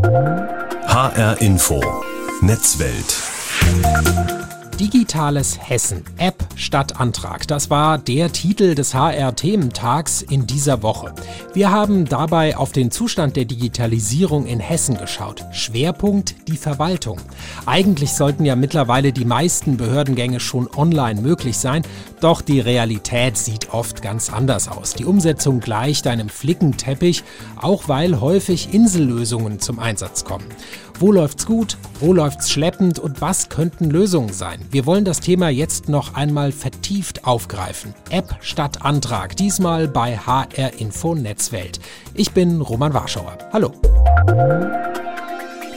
HR Info. Netzwelt Digitales Hessen. App statt Antrag. Das war der Titel des HR-Thementags in dieser Woche. Wir haben dabei auf den Zustand der Digitalisierung in Hessen geschaut. Schwerpunkt die Verwaltung. Eigentlich sollten ja mittlerweile die meisten Behördengänge schon online möglich sein, doch die Realität sieht oft ganz anders aus. Die Umsetzung gleicht einem Flickenteppich, auch weil häufig Insellösungen zum Einsatz kommen. Wo läuft's gut? Wo läuft's schleppend? Und was könnten Lösungen sein? Wir wollen das Thema jetzt noch einmal vertieft aufgreifen. App statt Antrag. Diesmal bei HR Info Netzwelt. Ich bin Roman Warschauer. Hallo.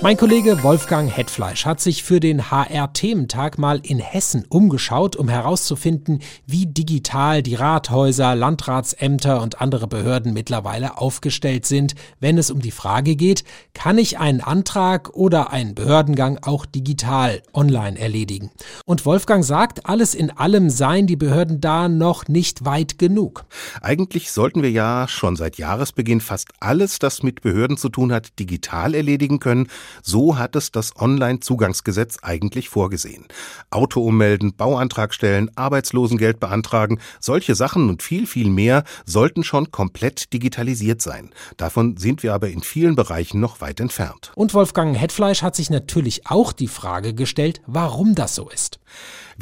Mein Kollege Wolfgang Hetfleisch hat sich für den HR-Thementag mal in Hessen umgeschaut, um herauszufinden, wie digital die Rathäuser, Landratsämter und andere Behörden mittlerweile aufgestellt sind, wenn es um die Frage geht, kann ich einen Antrag oder einen Behördengang auch digital online erledigen? Und Wolfgang sagt, alles in allem seien die Behörden da noch nicht weit genug. Eigentlich sollten wir ja schon seit Jahresbeginn fast alles, das mit Behörden zu tun hat, digital erledigen können. So hat es das Online-Zugangsgesetz eigentlich vorgesehen. Auto ummelden, Bauantrag stellen, Arbeitslosengeld beantragen, solche Sachen und viel, viel mehr sollten schon komplett digitalisiert sein. Davon sind wir aber in vielen Bereichen noch weit entfernt. Und Wolfgang Hetfleisch hat sich natürlich auch die Frage gestellt, warum das so ist.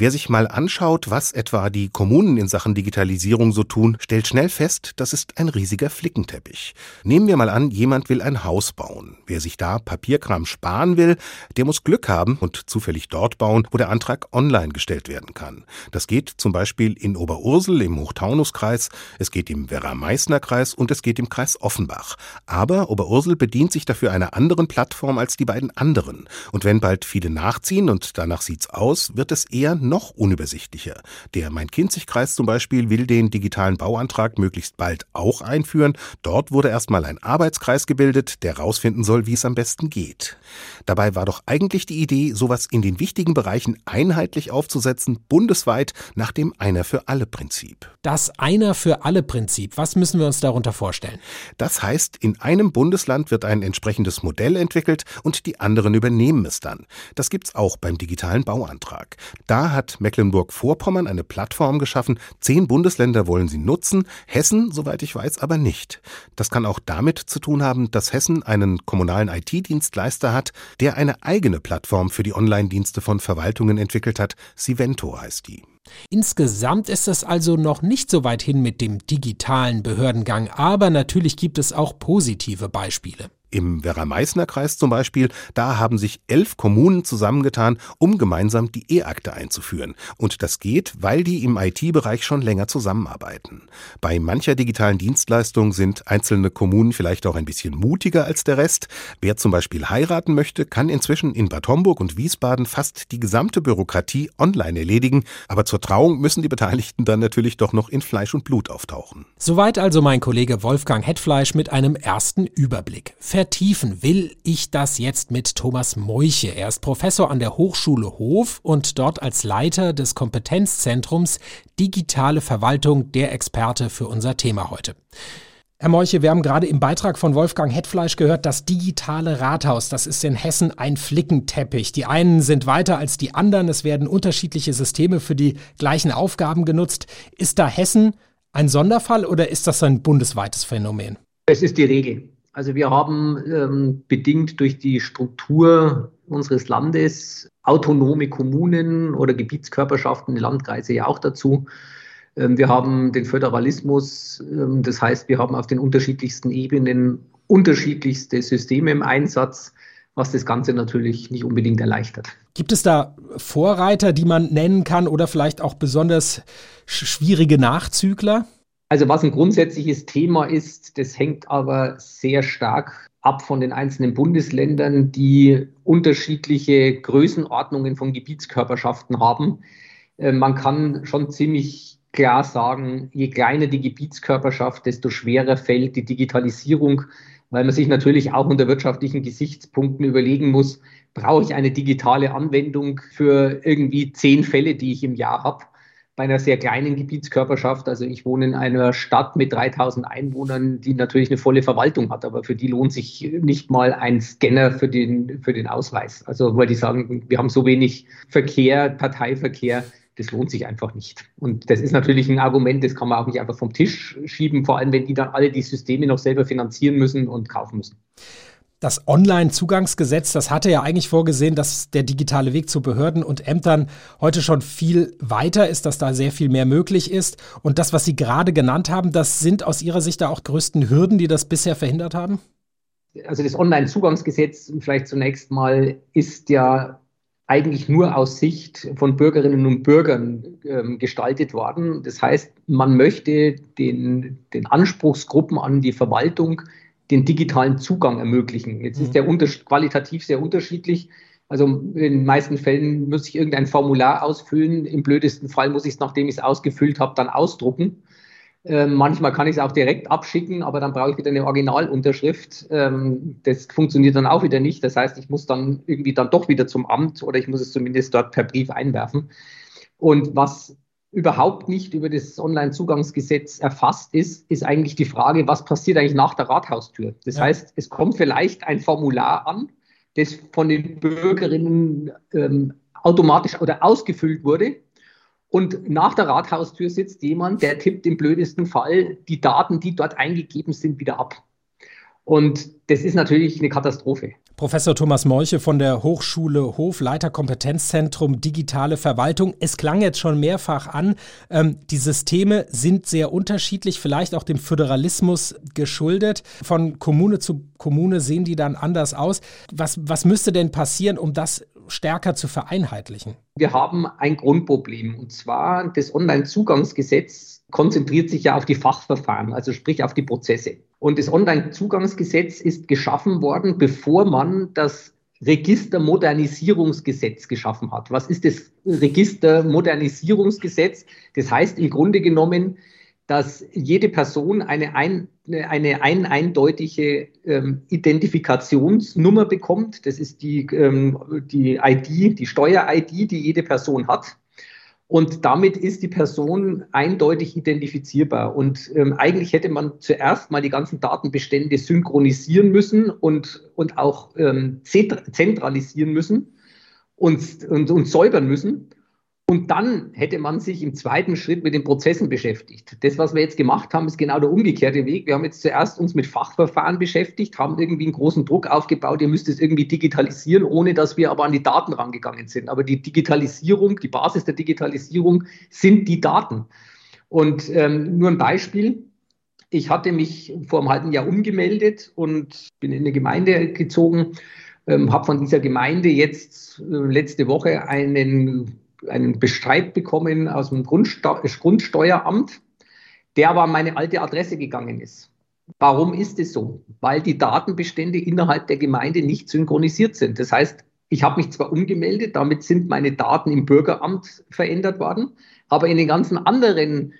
Wer sich mal anschaut, was etwa die Kommunen in Sachen Digitalisierung so tun, stellt schnell fest, das ist ein riesiger Flickenteppich. Nehmen wir mal an, jemand will ein Haus bauen. Wer sich da Papierkram sparen will, der muss Glück haben und zufällig dort bauen, wo der Antrag online gestellt werden kann. Das geht zum Beispiel in Oberursel im Hochtaunuskreis, es geht im Werra-Meißner-Kreis und es geht im Kreis Offenbach. Aber Oberursel bedient sich dafür einer anderen Plattform als die beiden anderen. Und wenn bald viele nachziehen und danach sieht's aus, wird es eher noch unübersichtlicher. Der Main-Kinzig-Kreis zum Beispiel will den digitalen Bauantrag möglichst bald auch einführen. Dort wurde erstmal ein Arbeitskreis gebildet, der herausfinden soll, wie es am besten geht. Dabei war doch eigentlich die Idee, sowas in den wichtigen Bereichen einheitlich aufzusetzen, bundesweit nach dem Einer für alle Prinzip. Das Einer für alle Prinzip, was müssen wir uns darunter vorstellen? Das heißt, in einem Bundesland wird ein entsprechendes Modell entwickelt und die anderen übernehmen es dann. Das gibt's auch beim digitalen Bauantrag. Da hat Mecklenburg-Vorpommern eine Plattform geschaffen. Zehn Bundesländer wollen sie nutzen, Hessen, soweit ich weiß, aber nicht. Das kann auch damit zu tun haben, dass Hessen einen kommunalen IT-Dienstleister hat, der eine eigene Plattform für die Online-Dienste von Verwaltungen entwickelt hat. Sivento heißt die. Insgesamt ist es also noch nicht so weit hin mit dem digitalen Behördengang, aber natürlich gibt es auch positive Beispiele. Im Werra-Meißner-Kreis zum Beispiel, da haben sich elf Kommunen zusammengetan, um gemeinsam die E-Akte einzuführen. Und das geht, weil die im IT-Bereich schon länger zusammenarbeiten. Bei mancher digitalen Dienstleistung sind einzelne Kommunen vielleicht auch ein bisschen mutiger als der Rest. Wer zum Beispiel heiraten möchte, kann inzwischen in Bad Homburg und Wiesbaden fast die gesamte Bürokratie online erledigen. Aber zur Trauung müssen die Beteiligten dann natürlich doch noch in Fleisch und Blut auftauchen. Soweit also mein Kollege Wolfgang Hetfleisch mit einem ersten Überblick vertiefen will ich das jetzt mit Thomas Moiche. Er ist Professor an der Hochschule Hof und dort als Leiter des Kompetenzzentrums Digitale Verwaltung der Experte für unser Thema heute. Herr Moiche, wir haben gerade im Beitrag von Wolfgang Hetfleisch gehört, das digitale Rathaus, das ist in Hessen ein Flickenteppich. Die einen sind weiter als die anderen, es werden unterschiedliche Systeme für die gleichen Aufgaben genutzt. Ist da Hessen ein Sonderfall oder ist das ein bundesweites Phänomen? Es ist die Regel. Also wir haben ähm, bedingt durch die Struktur unseres Landes autonome Kommunen oder Gebietskörperschaften, Landkreise ja auch dazu. Ähm, wir haben den Föderalismus, ähm, das heißt, wir haben auf den unterschiedlichsten Ebenen unterschiedlichste Systeme im Einsatz, was das Ganze natürlich nicht unbedingt erleichtert. Gibt es da Vorreiter, die man nennen kann oder vielleicht auch besonders schwierige Nachzügler? Also was ein grundsätzliches Thema ist, das hängt aber sehr stark ab von den einzelnen Bundesländern, die unterschiedliche Größenordnungen von Gebietskörperschaften haben. Äh, man kann schon ziemlich klar sagen, je kleiner die Gebietskörperschaft, desto schwerer fällt die Digitalisierung, weil man sich natürlich auch unter wirtschaftlichen Gesichtspunkten überlegen muss, brauche ich eine digitale Anwendung für irgendwie zehn Fälle, die ich im Jahr habe bei einer sehr kleinen Gebietskörperschaft. Also ich wohne in einer Stadt mit 3000 Einwohnern, die natürlich eine volle Verwaltung hat, aber für die lohnt sich nicht mal ein Scanner für den, für den Ausweis. Also weil die sagen, wir haben so wenig Verkehr, Parteiverkehr, das lohnt sich einfach nicht. Und das ist natürlich ein Argument, das kann man auch nicht einfach vom Tisch schieben, vor allem wenn die dann alle die Systeme noch selber finanzieren müssen und kaufen müssen. Das Online-Zugangsgesetz, das hatte ja eigentlich vorgesehen, dass der digitale Weg zu Behörden und Ämtern heute schon viel weiter ist, dass da sehr viel mehr möglich ist. Und das, was Sie gerade genannt haben, das sind aus Ihrer Sicht da auch größten Hürden, die das bisher verhindert haben? Also das Online-Zugangsgesetz vielleicht zunächst mal ist ja eigentlich nur aus Sicht von Bürgerinnen und Bürgern ähm, gestaltet worden. Das heißt, man möchte den, den Anspruchsgruppen an die Verwaltung den digitalen Zugang ermöglichen. Jetzt ist mhm. der unter qualitativ sehr unterschiedlich. Also in den meisten Fällen muss ich irgendein Formular ausfüllen. Im blödesten Fall muss ich es, nachdem ich es ausgefüllt habe, dann ausdrucken. Ähm, manchmal kann ich es auch direkt abschicken, aber dann brauche ich wieder eine Originalunterschrift. Ähm, das funktioniert dann auch wieder nicht. Das heißt, ich muss dann irgendwie dann doch wieder zum Amt oder ich muss es zumindest dort per Brief einwerfen. Und was überhaupt nicht über das Onlinezugangsgesetz erfasst ist, ist eigentlich die Frage, was passiert eigentlich nach der Rathaustür? Das ja. heißt, es kommt vielleicht ein Formular an, das von den Bürgerinnen ähm, automatisch oder ausgefüllt wurde. Und nach der Rathaustür sitzt jemand, der tippt im blödesten Fall die Daten, die dort eingegeben sind, wieder ab. Und das ist natürlich eine Katastrophe. Professor Thomas Molche von der Hochschule Hof, Leiter Kompetenzzentrum Digitale Verwaltung. Es klang jetzt schon mehrfach an, ähm, die Systeme sind sehr unterschiedlich, vielleicht auch dem Föderalismus geschuldet. Von Kommune zu Kommune sehen die dann anders aus. Was, was müsste denn passieren, um das stärker zu vereinheitlichen? Wir haben ein Grundproblem und zwar das Onlinezugangsgesetz konzentriert sich ja auf die Fachverfahren, also sprich auf die Prozesse. Und das Onlinezugangsgesetz ist geschaffen worden, bevor man das Registermodernisierungsgesetz geschaffen hat. Was ist das Registermodernisierungsgesetz? Das heißt im Grunde genommen, dass jede Person eine, ein, eine ein eindeutige ähm, Identifikationsnummer bekommt. Das ist die, ähm, die ID, die Steuer-ID, die jede Person hat. Und damit ist die Person eindeutig identifizierbar. Und ähm, eigentlich hätte man zuerst mal die ganzen Datenbestände synchronisieren müssen und, und auch ähm, zentralisieren müssen und, und, und säubern müssen. Und dann hätte man sich im zweiten Schritt mit den Prozessen beschäftigt. Das, was wir jetzt gemacht haben, ist genau der umgekehrte Weg. Wir haben jetzt zuerst uns mit Fachverfahren beschäftigt, haben irgendwie einen großen Druck aufgebaut, ihr müsst es irgendwie digitalisieren, ohne dass wir aber an die Daten rangegangen sind. Aber die Digitalisierung, die Basis der Digitalisierung sind die Daten. Und ähm, nur ein Beispiel. Ich hatte mich vor einem halben Jahr umgemeldet und bin in eine Gemeinde gezogen, ähm, habe von dieser Gemeinde jetzt äh, letzte Woche einen einen Bescheid bekommen aus dem Grundsteu Grundsteueramt, der aber an meine alte Adresse gegangen ist. Warum ist es so? Weil die Datenbestände innerhalb der Gemeinde nicht synchronisiert sind. Das heißt, ich habe mich zwar umgemeldet, damit sind meine Daten im Bürgeramt verändert worden, aber in den ganzen anderen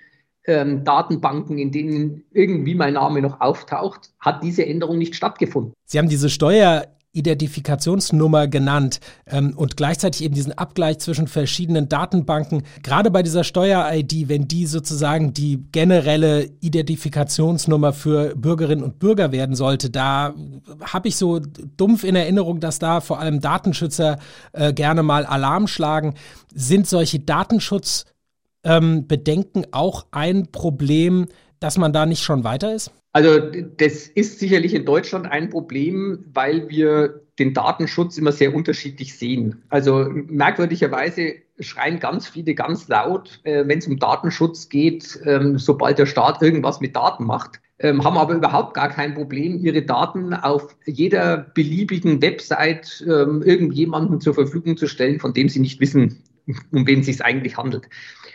ähm, Datenbanken, in denen irgendwie mein Name noch auftaucht, hat diese Änderung nicht stattgefunden. Sie haben diese Steuer Identifikationsnummer genannt ähm, und gleichzeitig eben diesen Abgleich zwischen verschiedenen Datenbanken. Gerade bei dieser Steuer-ID, wenn die sozusagen die generelle Identifikationsnummer für Bürgerinnen und Bürger werden sollte, da habe ich so dumpf in Erinnerung, dass da vor allem Datenschützer äh, gerne mal Alarm schlagen. Sind solche Datenschutzbedenken ähm, auch ein Problem, dass man da nicht schon weiter ist? Also das ist sicherlich in Deutschland ein Problem, weil wir den Datenschutz immer sehr unterschiedlich sehen. Also merkwürdigerweise schreien ganz viele ganz laut, äh, wenn es um Datenschutz geht, ähm, sobald der Staat irgendwas mit Daten macht, ähm, haben aber überhaupt gar kein Problem, ihre Daten auf jeder beliebigen Website ähm, irgendjemandem zur Verfügung zu stellen, von dem sie nicht wissen, um wen es sich eigentlich handelt.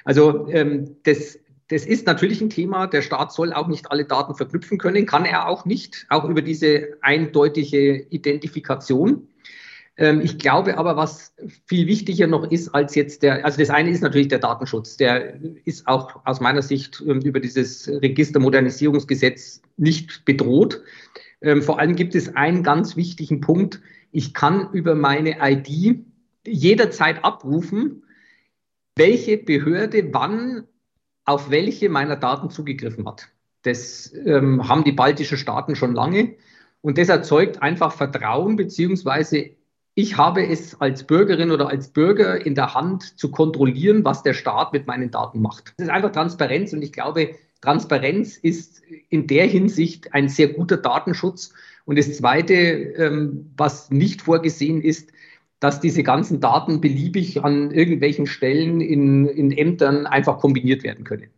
Also ähm, das das ist natürlich ein Thema. Der Staat soll auch nicht alle Daten verknüpfen können, kann er auch nicht, auch über diese eindeutige Identifikation. Ähm, ich glaube aber, was viel wichtiger noch ist als jetzt der, also das eine ist natürlich der Datenschutz. Der ist auch aus meiner Sicht ähm, über dieses Registermodernisierungsgesetz nicht bedroht. Ähm, vor allem gibt es einen ganz wichtigen Punkt. Ich kann über meine ID jederzeit abrufen, welche Behörde wann auf welche meiner Daten zugegriffen hat. Das ähm, haben die baltischen Staaten schon lange. Und das erzeugt einfach Vertrauen, beziehungsweise ich habe es als Bürgerin oder als Bürger in der Hand zu kontrollieren, was der Staat mit meinen Daten macht. Das ist einfach Transparenz und ich glaube, Transparenz ist in der Hinsicht ein sehr guter Datenschutz. Und das Zweite, ähm, was nicht vorgesehen ist, dass diese ganzen Daten beliebig an irgendwelchen Stellen in, in Ämtern einfach kombiniert werden können.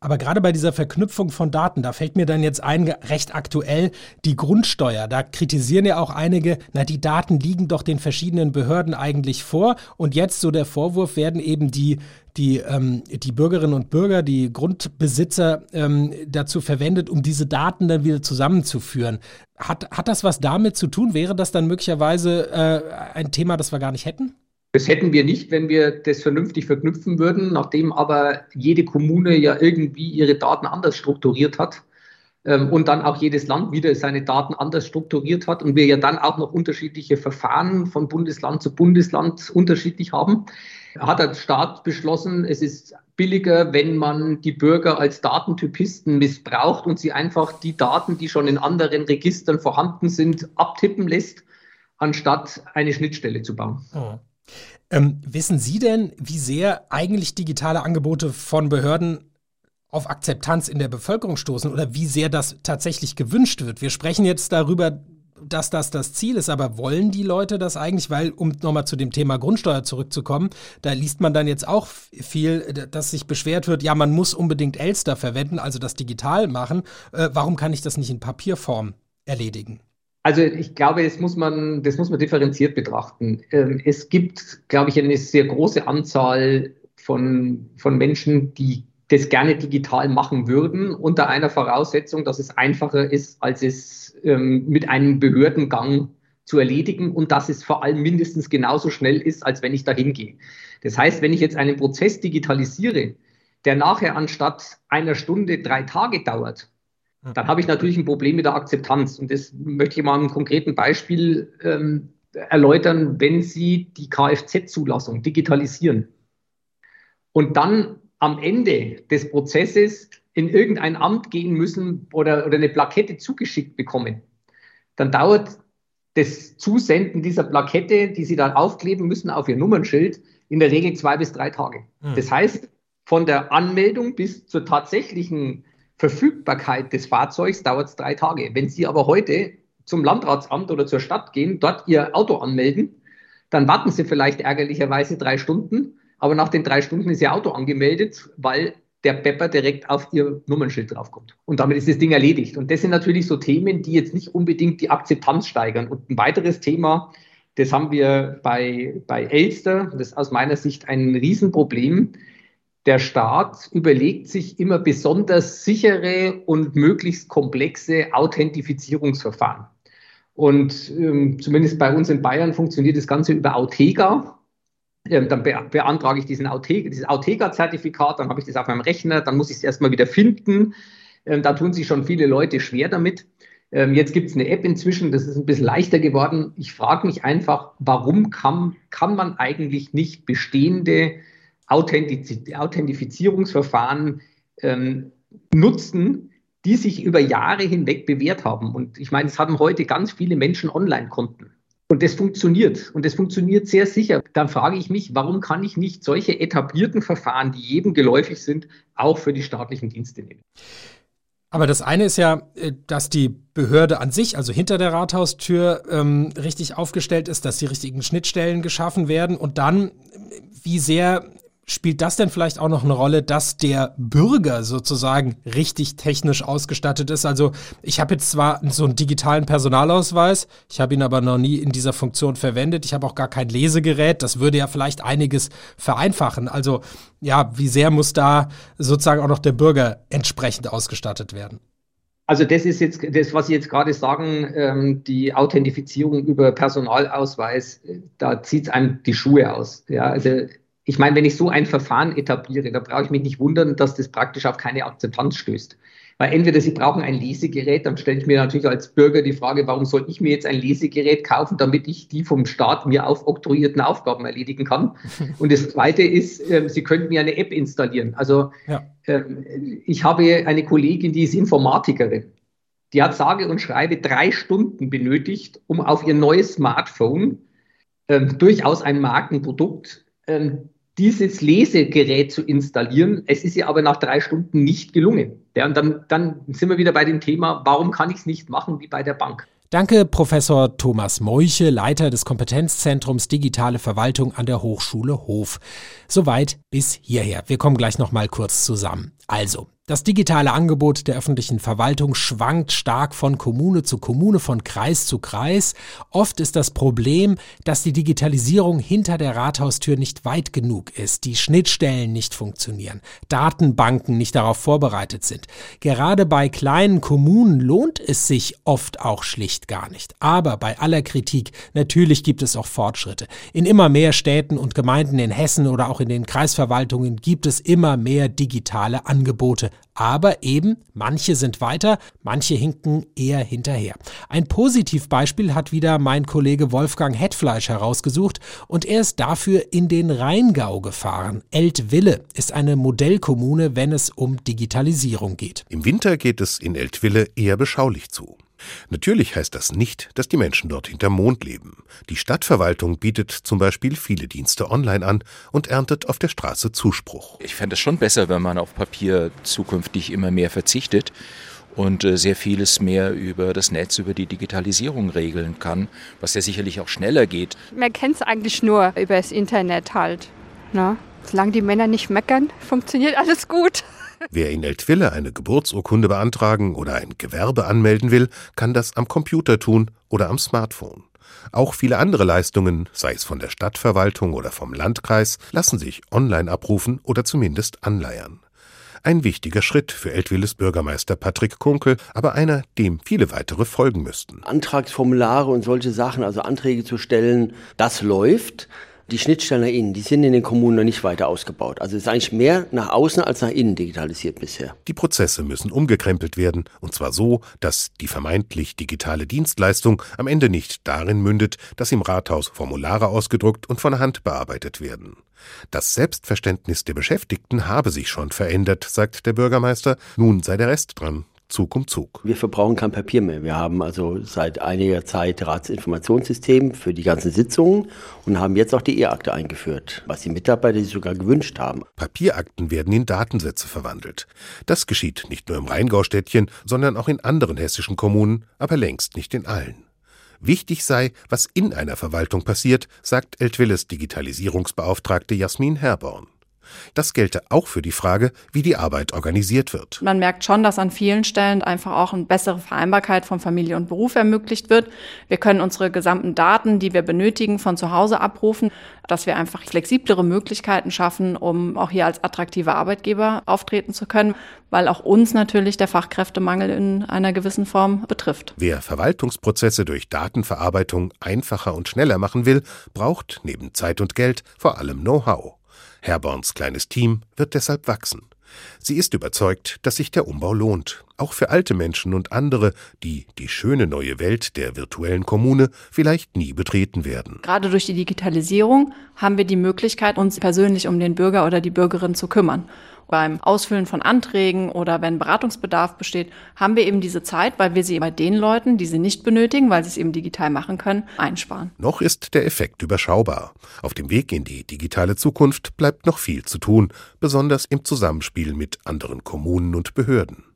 Aber gerade bei dieser Verknüpfung von Daten, da fällt mir dann jetzt ein, recht aktuell, die Grundsteuer. Da kritisieren ja auch einige, na, die Daten liegen doch den verschiedenen Behörden eigentlich vor. Und jetzt so der Vorwurf werden eben die, die, ähm, die Bürgerinnen und Bürger, die Grundbesitzer ähm, dazu verwendet, um diese Daten dann wieder zusammenzuführen. Hat, hat das was damit zu tun? Wäre das dann möglicherweise äh, ein Thema, das wir gar nicht hätten? Das hätten wir nicht, wenn wir das vernünftig verknüpfen würden, nachdem aber jede Kommune ja irgendwie ihre Daten anders strukturiert hat und dann auch jedes Land wieder seine Daten anders strukturiert hat und wir ja dann auch noch unterschiedliche Verfahren von Bundesland zu Bundesland unterschiedlich haben, hat der Staat beschlossen, es ist billiger, wenn man die Bürger als Datentypisten missbraucht und sie einfach die Daten, die schon in anderen Registern vorhanden sind, abtippen lässt, anstatt eine Schnittstelle zu bauen. Oh. Ähm, wissen Sie denn, wie sehr eigentlich digitale Angebote von Behörden auf Akzeptanz in der Bevölkerung stoßen oder wie sehr das tatsächlich gewünscht wird? Wir sprechen jetzt darüber, dass das das Ziel ist, aber wollen die Leute das eigentlich? Weil, um nochmal zu dem Thema Grundsteuer zurückzukommen, da liest man dann jetzt auch viel, dass sich beschwert wird, ja, man muss unbedingt Elster verwenden, also das digital machen. Äh, warum kann ich das nicht in Papierform erledigen? Also ich glaube, das muss man, das muss man differenziert betrachten. Ähm, es gibt, glaube ich, eine sehr große Anzahl von, von Menschen, die das gerne digital machen würden, unter einer Voraussetzung, dass es einfacher ist, als es ähm, mit einem Behördengang zu erledigen und dass es vor allem mindestens genauso schnell ist, als wenn ich dahin gehe. Das heißt, wenn ich jetzt einen Prozess digitalisiere, der nachher anstatt einer Stunde drei Tage dauert, dann habe ich natürlich ein Problem mit der Akzeptanz. Und das möchte ich mal einem konkreten Beispiel ähm, erläutern, wenn Sie die Kfz-Zulassung digitalisieren und dann am Ende des Prozesses in irgendein Amt gehen müssen oder, oder eine Plakette zugeschickt bekommen, dann dauert das Zusenden dieser Plakette, die Sie dann aufkleben müssen auf Ihr Nummernschild, in der Regel zwei bis drei Tage. Mhm. Das heißt, von der Anmeldung bis zur tatsächlichen Verfügbarkeit des Fahrzeugs dauert es drei Tage. Wenn Sie aber heute zum Landratsamt oder zur Stadt gehen, dort Ihr Auto anmelden, dann warten Sie vielleicht ärgerlicherweise drei Stunden, aber nach den drei Stunden ist Ihr Auto angemeldet, weil der Pepper direkt auf Ihr Nummernschild draufkommt. Und damit ist das Ding erledigt. Und das sind natürlich so Themen, die jetzt nicht unbedingt die Akzeptanz steigern. Und ein weiteres Thema, das haben wir bei, bei Elster, das ist aus meiner Sicht ein Riesenproblem der Staat überlegt sich immer besonders sichere und möglichst komplexe Authentifizierungsverfahren. Und ähm, zumindest bei uns in Bayern funktioniert das Ganze über Autega. Ähm, dann be beantrage ich diesen Autega, dieses Autega-Zertifikat, dann habe ich das auf meinem Rechner, dann muss ich es erstmal wieder finden. Ähm, da tun sich schon viele Leute schwer damit. Ähm, jetzt gibt es eine App inzwischen, das ist ein bisschen leichter geworden. Ich frage mich einfach, warum kann, kann man eigentlich nicht bestehende Authentiz Authentifizierungsverfahren ähm, nutzen, die sich über Jahre hinweg bewährt haben. Und ich meine, es haben heute ganz viele Menschen Online-Konten. Und das funktioniert. Und das funktioniert sehr sicher. Dann frage ich mich, warum kann ich nicht solche etablierten Verfahren, die jedem geläufig sind, auch für die staatlichen Dienste nehmen? Aber das eine ist ja, äh, dass die Behörde an sich, also hinter der Rathaustür, ähm, richtig aufgestellt ist, dass die richtigen Schnittstellen geschaffen werden und dann, wie sehr Spielt das denn vielleicht auch noch eine Rolle, dass der Bürger sozusagen richtig technisch ausgestattet ist? Also ich habe jetzt zwar so einen digitalen Personalausweis, ich habe ihn aber noch nie in dieser Funktion verwendet. Ich habe auch gar kein Lesegerät. Das würde ja vielleicht einiges vereinfachen. Also ja, wie sehr muss da sozusagen auch noch der Bürger entsprechend ausgestattet werden? Also das ist jetzt das, was Sie jetzt gerade sagen, ähm, die Authentifizierung über Personalausweis, da zieht es einem die Schuhe aus. Ja, also ich meine, wenn ich so ein Verfahren etabliere, da brauche ich mich nicht wundern, dass das praktisch auf keine Akzeptanz stößt. Weil entweder Sie brauchen ein Lesegerät, dann stelle ich mir natürlich als Bürger die Frage, warum soll ich mir jetzt ein Lesegerät kaufen, damit ich die vom Staat mir aufoktroyierten Aufgaben erledigen kann. Und das Zweite ist, äh, Sie könnten mir eine App installieren. Also ja. äh, ich habe eine Kollegin, die ist Informatikerin. Die hat sage und schreibe drei Stunden benötigt, um auf ihr neues Smartphone, äh, durchaus ein Markenprodukt, ähm, dieses Lesegerät zu installieren. Es ist ihr aber nach drei Stunden nicht gelungen. Ja, und dann, dann sind wir wieder bei dem Thema, warum kann ich es nicht machen wie bei der Bank? Danke, Professor Thomas Meuche, Leiter des Kompetenzzentrums Digitale Verwaltung an der Hochschule Hof. Soweit bis hierher. Wir kommen gleich noch mal kurz zusammen. Also, das digitale Angebot der öffentlichen Verwaltung schwankt stark von Kommune zu Kommune, von Kreis zu Kreis. Oft ist das Problem, dass die Digitalisierung hinter der Rathaustür nicht weit genug ist, die Schnittstellen nicht funktionieren, Datenbanken nicht darauf vorbereitet sind. Gerade bei kleinen Kommunen lohnt es sich oft auch schlicht gar nicht. Aber bei aller Kritik, natürlich gibt es auch Fortschritte. In immer mehr Städten und Gemeinden in Hessen oder auch in den Kreisverwaltungen gibt es immer mehr digitale Angebote aber eben, manche sind weiter, manche hinken eher hinterher. Ein Positivbeispiel hat wieder mein Kollege Wolfgang Hetfleisch herausgesucht und er ist dafür in den Rheingau gefahren. Eltville ist eine Modellkommune, wenn es um Digitalisierung geht. Im Winter geht es in Eltville eher beschaulich zu. Natürlich heißt das nicht, dass die Menschen dort hinterm Mond leben. Die Stadtverwaltung bietet zum Beispiel viele Dienste online an und erntet auf der Straße Zuspruch. Ich fände es schon besser, wenn man auf Papier zukünftig immer mehr verzichtet und äh, sehr vieles mehr über das Netz, über die Digitalisierung regeln kann, was ja sicherlich auch schneller geht. Man kennt es eigentlich nur über das Internet halt. Ne? Solange die Männer nicht meckern, funktioniert alles gut. Wer in Eltville eine Geburtsurkunde beantragen oder ein Gewerbe anmelden will, kann das am Computer tun oder am Smartphone. Auch viele andere Leistungen, sei es von der Stadtverwaltung oder vom Landkreis, lassen sich online abrufen oder zumindest anleiern. Ein wichtiger Schritt für Eltwilles Bürgermeister Patrick Kunkel, aber einer, dem viele weitere folgen müssten. Antragsformulare und solche Sachen, also Anträge zu stellen, das läuft. Die Schnittstellen nach innen, die sind in den Kommunen noch nicht weiter ausgebaut. Also es ist eigentlich mehr nach außen als nach innen digitalisiert bisher. Die Prozesse müssen umgekrempelt werden, und zwar so, dass die vermeintlich digitale Dienstleistung am Ende nicht darin mündet, dass im Rathaus Formulare ausgedruckt und von Hand bearbeitet werden. Das Selbstverständnis der Beschäftigten habe sich schon verändert, sagt der Bürgermeister. Nun sei der Rest dran. Zug um Zug. Wir verbrauchen kein Papier mehr. Wir haben also seit einiger Zeit Ratsinformationssystem für die ganzen Sitzungen und haben jetzt auch die E-Akte eingeführt, was die Mitarbeiter sich sogar gewünscht haben. Papierakten werden in Datensätze verwandelt. Das geschieht nicht nur im Rheingaustädtchen, sondern auch in anderen hessischen Kommunen, aber längst nicht in allen. Wichtig sei, was in einer Verwaltung passiert, sagt Eltwilles Digitalisierungsbeauftragte Jasmin Herborn. Das gelte auch für die Frage, wie die Arbeit organisiert wird. Man merkt schon, dass an vielen Stellen einfach auch eine bessere Vereinbarkeit von Familie und Beruf ermöglicht wird. Wir können unsere gesamten Daten, die wir benötigen, von zu Hause abrufen, dass wir einfach flexiblere Möglichkeiten schaffen, um auch hier als attraktiver Arbeitgeber auftreten zu können, weil auch uns natürlich der Fachkräftemangel in einer gewissen Form betrifft. Wer Verwaltungsprozesse durch Datenverarbeitung einfacher und schneller machen will, braucht neben Zeit und Geld vor allem Know-how. Herborns kleines Team wird deshalb wachsen. Sie ist überzeugt, dass sich der Umbau lohnt, auch für alte Menschen und andere, die die schöne neue Welt der virtuellen Kommune vielleicht nie betreten werden. Gerade durch die Digitalisierung haben wir die Möglichkeit, uns persönlich um den Bürger oder die Bürgerin zu kümmern beim Ausfüllen von Anträgen oder wenn Beratungsbedarf besteht, haben wir eben diese Zeit, weil wir sie bei den Leuten, die sie nicht benötigen, weil sie es eben digital machen können, einsparen. Noch ist der Effekt überschaubar. Auf dem Weg in die digitale Zukunft bleibt noch viel zu tun, besonders im Zusammenspiel mit anderen Kommunen und Behörden.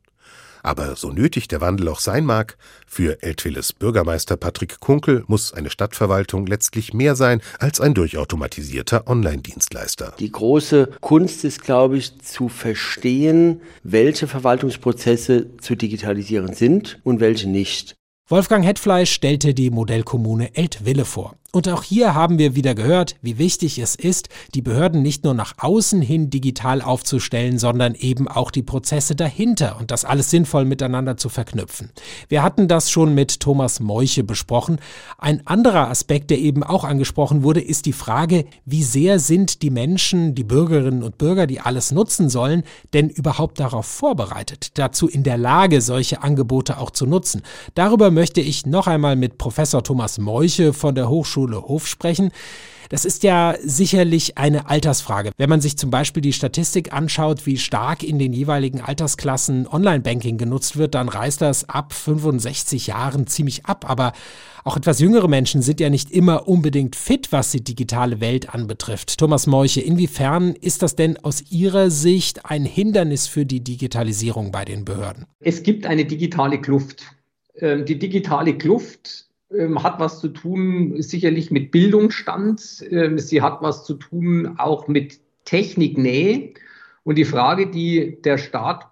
Aber so nötig der Wandel auch sein mag, für Eltwilles Bürgermeister Patrick Kunkel muss eine Stadtverwaltung letztlich mehr sein als ein durchautomatisierter Online-Dienstleister. Die große Kunst ist, glaube ich, zu verstehen, welche Verwaltungsprozesse zu digitalisieren sind und welche nicht. Wolfgang Hetfleisch stellte die Modellkommune Eltville vor. Und auch hier haben wir wieder gehört, wie wichtig es ist, die Behörden nicht nur nach außen hin digital aufzustellen, sondern eben auch die Prozesse dahinter und das alles sinnvoll miteinander zu verknüpfen. Wir hatten das schon mit Thomas Meuche besprochen. Ein anderer Aspekt, der eben auch angesprochen wurde, ist die Frage, wie sehr sind die Menschen, die Bürgerinnen und Bürger, die alles nutzen sollen, denn überhaupt darauf vorbereitet, dazu in der Lage, solche Angebote auch zu nutzen. Darüber möchte ich noch einmal mit Professor Thomas Meuche von der Hochschule Hochschule Hof sprechen. Das ist ja sicherlich eine Altersfrage. Wenn man sich zum Beispiel die Statistik anschaut, wie stark in den jeweiligen Altersklassen Online-Banking genutzt wird, dann reißt das ab 65 Jahren ziemlich ab. Aber auch etwas jüngere Menschen sind ja nicht immer unbedingt fit, was die digitale Welt anbetrifft. Thomas Meuche, inwiefern ist das denn aus Ihrer Sicht ein Hindernis für die Digitalisierung bei den Behörden? Es gibt eine digitale Kluft. Ähm, die digitale Kluft hat was zu tun sicherlich mit Bildungsstand. Ähm, sie hat was zu tun auch mit Techniknähe. Und die Frage, die der Staat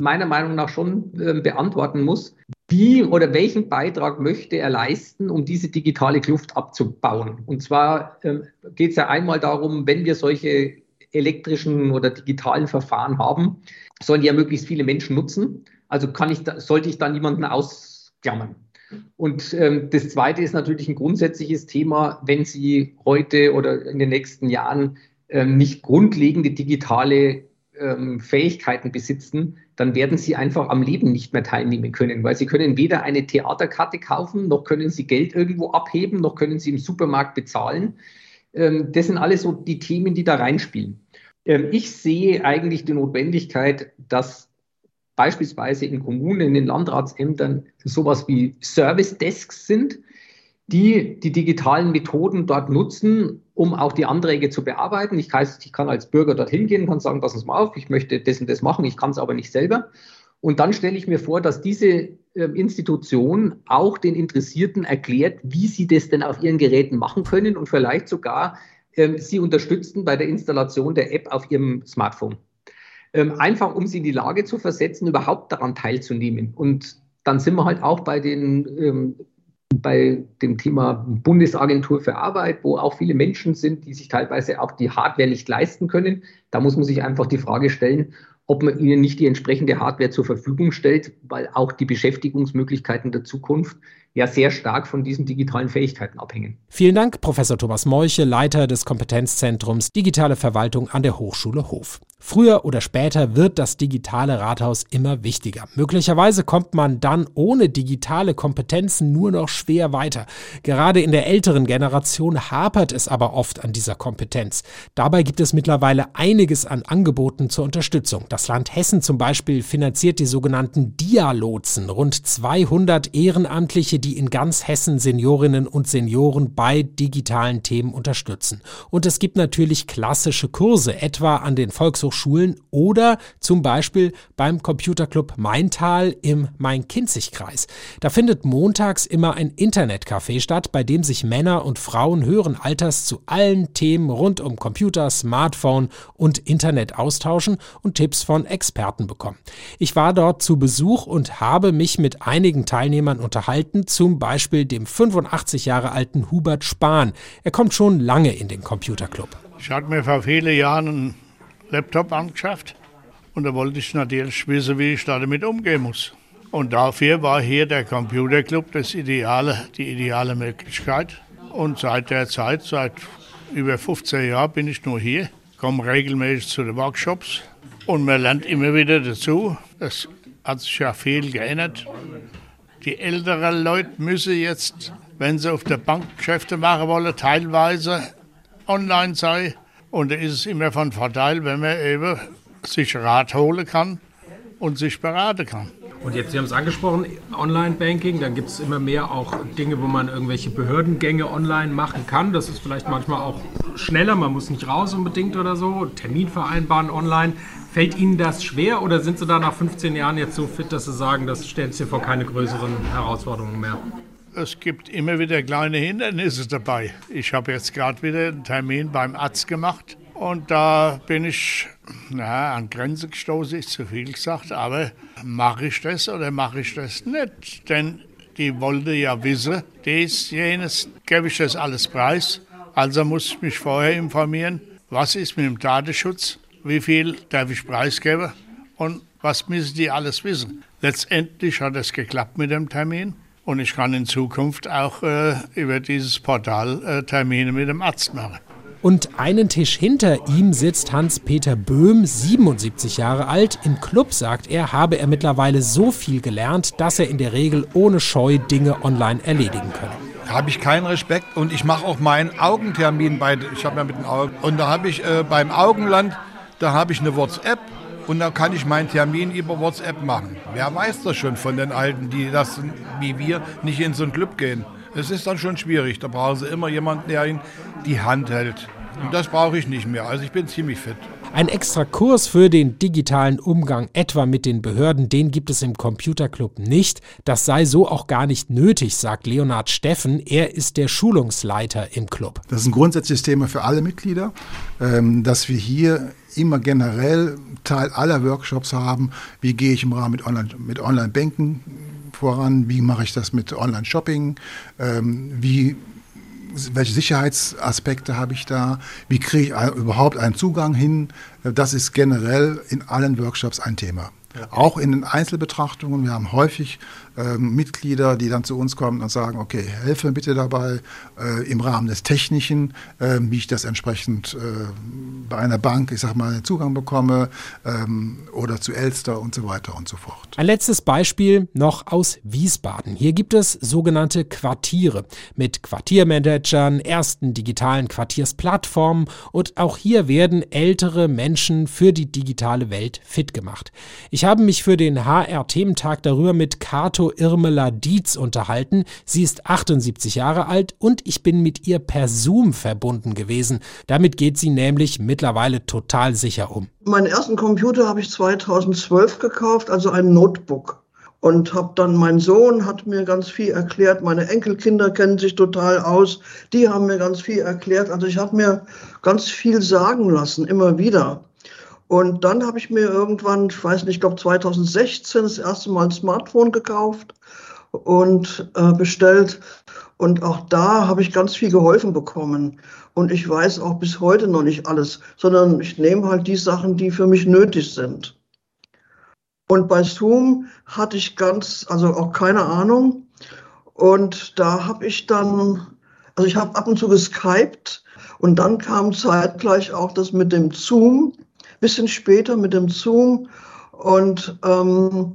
meiner Meinung nach schon äh, beantworten muss, wie oder welchen Beitrag möchte er leisten, um diese digitale Kluft abzubauen? Und zwar ähm, geht es ja einmal darum, wenn wir solche elektrischen oder digitalen Verfahren haben, sollen ja möglichst viele Menschen nutzen. Also kann ich da, sollte ich da niemanden ausklammern. Und ähm, das Zweite ist natürlich ein grundsätzliches Thema, wenn Sie heute oder in den nächsten Jahren ähm, nicht grundlegende digitale ähm, Fähigkeiten besitzen, dann werden Sie einfach am Leben nicht mehr teilnehmen können, weil Sie können weder eine Theaterkarte kaufen, noch können Sie Geld irgendwo abheben, noch können Sie im Supermarkt bezahlen. Ähm, das sind alles so die Themen, die da reinspielen. Ähm, ich sehe eigentlich die Notwendigkeit, dass beispielsweise in Kommunen, in den Landratsämtern sowas wie Service Desks sind, die die digitalen Methoden dort nutzen, um auch die Anträge zu bearbeiten. Ich kann, ich kann als Bürger dorthin gehen, kann sagen, passen Sie mal auf, ich möchte das und das machen, ich kann es aber nicht selber. Und dann stelle ich mir vor, dass diese äh, Institution auch den Interessierten erklärt, wie sie das denn auf ihren Geräten machen können und vielleicht sogar äh, sie unterstützen bei der Installation der App auf ihrem Smartphone ähm, einfach um sie in die Lage zu versetzen, überhaupt daran teilzunehmen. Und dann sind wir halt auch bei den ähm, bei dem Thema Bundesagentur für Arbeit, wo auch viele Menschen sind, die sich teilweise auch die Hardware nicht leisten können. Da muss man sich einfach die Frage stellen, ob man ihnen nicht die entsprechende Hardware zur Verfügung stellt, weil auch die Beschäftigungsmöglichkeiten der Zukunft ja sehr stark von diesen digitalen Fähigkeiten abhängen. Vielen Dank, Professor Thomas Meuche, Leiter des Kompetenzzentrums Digitale Verwaltung an der Hochschule Hof. Früher oder später wird das digitale Rathaus immer wichtiger. Möglicherweise kommt man dann ohne digitale Kompetenzen nur noch schwer weiter. Gerade in der älteren Generation hapert es aber oft an dieser Kompetenz. Dabei gibt es mittlerweile einiges an Angeboten zur Unterstützung. Das Land Hessen zum Beispiel finanziert die sogenannten Dialotsen, rund 200 Ehrenamtliche, die in ganz Hessen Seniorinnen und Senioren bei digitalen Themen unterstützen. Und es gibt natürlich klassische Kurse, etwa an den Volkshochschulen oder zum Beispiel beim Computerclub Maintal im Main-Kinzig-Kreis. Da findet montags immer ein Internetcafé statt, bei dem sich Männer und Frauen höheren Alters zu allen Themen rund um Computer, Smartphone und Internet austauschen und Tipps von Experten bekommen. Ich war dort zu Besuch und habe mich mit einigen Teilnehmern unterhalten, zum Beispiel dem 85 Jahre alten Hubert Spahn. Er kommt schon lange in den Computerclub. Ich hatte mir vor vielen Jahren einen Laptop angeschafft und da wollte ich natürlich wissen, wie ich damit umgehen muss. Und dafür war hier der Computerclub das ideale, die ideale Möglichkeit. Und seit der Zeit, seit über 15 Jahren bin ich nur hier, komme regelmäßig zu den Workshops und man lernt immer wieder dazu. Es hat sich ja viel geändert. Die älteren Leute müssen jetzt, wenn sie auf der Bank Geschäfte machen wollen, teilweise online sein. Und da ist es immer von Vorteil, wenn man eben sich Rat holen kann und sich beraten kann. Und jetzt, Sie haben es angesprochen, Online-Banking, dann gibt es immer mehr auch Dinge, wo man irgendwelche Behördengänge online machen kann. Das ist vielleicht manchmal auch schneller, man muss nicht raus unbedingt oder so. Termin vereinbaren online. Fällt Ihnen das schwer oder sind Sie da nach 15 Jahren jetzt so fit, dass Sie sagen, das stellt Sie vor keine größeren Herausforderungen mehr? Es gibt immer wieder kleine Hindernisse dabei. Ich habe jetzt gerade wieder einen Termin beim Arzt gemacht und da bin ich na, an Grenze gestoßen, ist zu viel gesagt, aber mache ich das oder mache ich das nicht? Denn die wollte ja wissen, dies, jenes, gebe ich das alles preis. Also muss ich mich vorher informieren, was ist mit dem Datenschutz, wie viel darf ich preisgeben und was müssen die alles wissen. Letztendlich hat es geklappt mit dem Termin und ich kann in Zukunft auch äh, über dieses Portal äh, Termine mit dem Arzt machen. Und einen Tisch hinter ihm sitzt Hans-Peter Böhm, 77 Jahre alt. Im Club, sagt er, habe er mittlerweile so viel gelernt, dass er in der Regel ohne Scheu Dinge online erledigen könne. Da habe ich keinen Respekt und ich mache auch meinen Augentermin bei, ich habe ja mit den Augen, und da habe ich äh, beim Augenland, da habe ich eine WhatsApp und da kann ich meinen Termin über WhatsApp machen. Wer weiß das schon von den Alten, die das wie wir nicht in so einen Club gehen. Es ist dann schon schwierig. Da brauchen sie immer jemanden, der ihnen die Hand hält. Und das brauche ich nicht mehr. Also ich bin ziemlich fit. Ein extra Kurs für den digitalen Umgang etwa mit den Behörden, den gibt es im Computerclub nicht. Das sei so auch gar nicht nötig, sagt Leonhard Steffen. Er ist der Schulungsleiter im Club. Das ist ein grundsätzliches Thema für alle Mitglieder, ähm, dass wir hier immer generell Teil aller Workshops haben. Wie gehe ich im Rahmen mit Online-Banking mit Online voran? Wie mache ich das mit Online-Shopping? Ähm, wie welche Sicherheitsaspekte habe ich da? Wie kriege ich überhaupt einen Zugang hin? Das ist generell in allen Workshops ein Thema. Auch in den Einzelbetrachtungen. Wir haben häufig ähm, Mitglieder, die dann zu uns kommen und sagen, okay, helfe mir bitte dabei äh, im Rahmen des Technischen, äh, wie ich das entsprechend äh, bei einer Bank, ich sag mal, Zugang bekomme ähm, oder zu Elster und so weiter und so fort. Ein letztes Beispiel noch aus Wiesbaden. Hier gibt es sogenannte Quartiere mit Quartiermanagern, ersten digitalen Quartiersplattformen und auch hier werden ältere Menschen für die digitale Welt fit gemacht. Ich habe mich für den HR-Thementag darüber mit Kato Otto Irmela Dietz unterhalten. Sie ist 78 Jahre alt und ich bin mit ihr per Zoom verbunden gewesen. Damit geht sie nämlich mittlerweile total sicher um. Meinen ersten Computer habe ich 2012 gekauft, also ein Notebook und habe dann mein Sohn hat mir ganz viel erklärt, meine Enkelkinder kennen sich total aus, die haben mir ganz viel erklärt, also ich habe mir ganz viel sagen lassen immer wieder. Und dann habe ich mir irgendwann, ich weiß nicht, ich glaube 2016 das erste Mal ein Smartphone gekauft und äh, bestellt. Und auch da habe ich ganz viel geholfen bekommen. Und ich weiß auch bis heute noch nicht alles, sondern ich nehme halt die Sachen, die für mich nötig sind. Und bei Zoom hatte ich ganz, also auch keine Ahnung. Und da habe ich dann, also ich habe ab und zu geskypt und dann kam zeitgleich auch das mit dem Zoom bisschen später mit dem Zoom. Und ähm,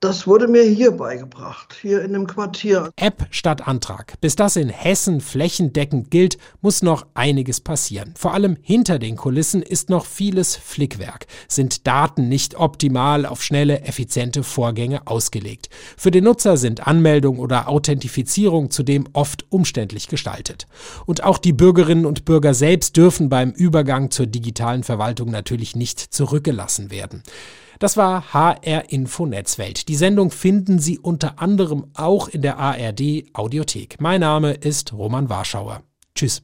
das wurde mir hier beigebracht, hier in dem Quartier. App statt Antrag. Bis das in Hessen flächendeckend gilt, muss noch einiges passieren. Vor allem hinter den Kulissen ist noch vieles Flickwerk. Sind Daten nicht optimal auf schnelle, effiziente Vorgänge ausgelegt. Für den Nutzer sind Anmeldung oder Authentifizierung zudem oft umständlich gestaltet. Und auch die Bürgerinnen und Bürger selbst dürfen beim Übergang zur digitalen Verwaltung natürlich nicht zurückgelassen werden. Das war HR Info Netzwelt. Die Sendung finden Sie unter anderem auch in der ARD Audiothek. Mein Name ist Roman Warschauer. Tschüss.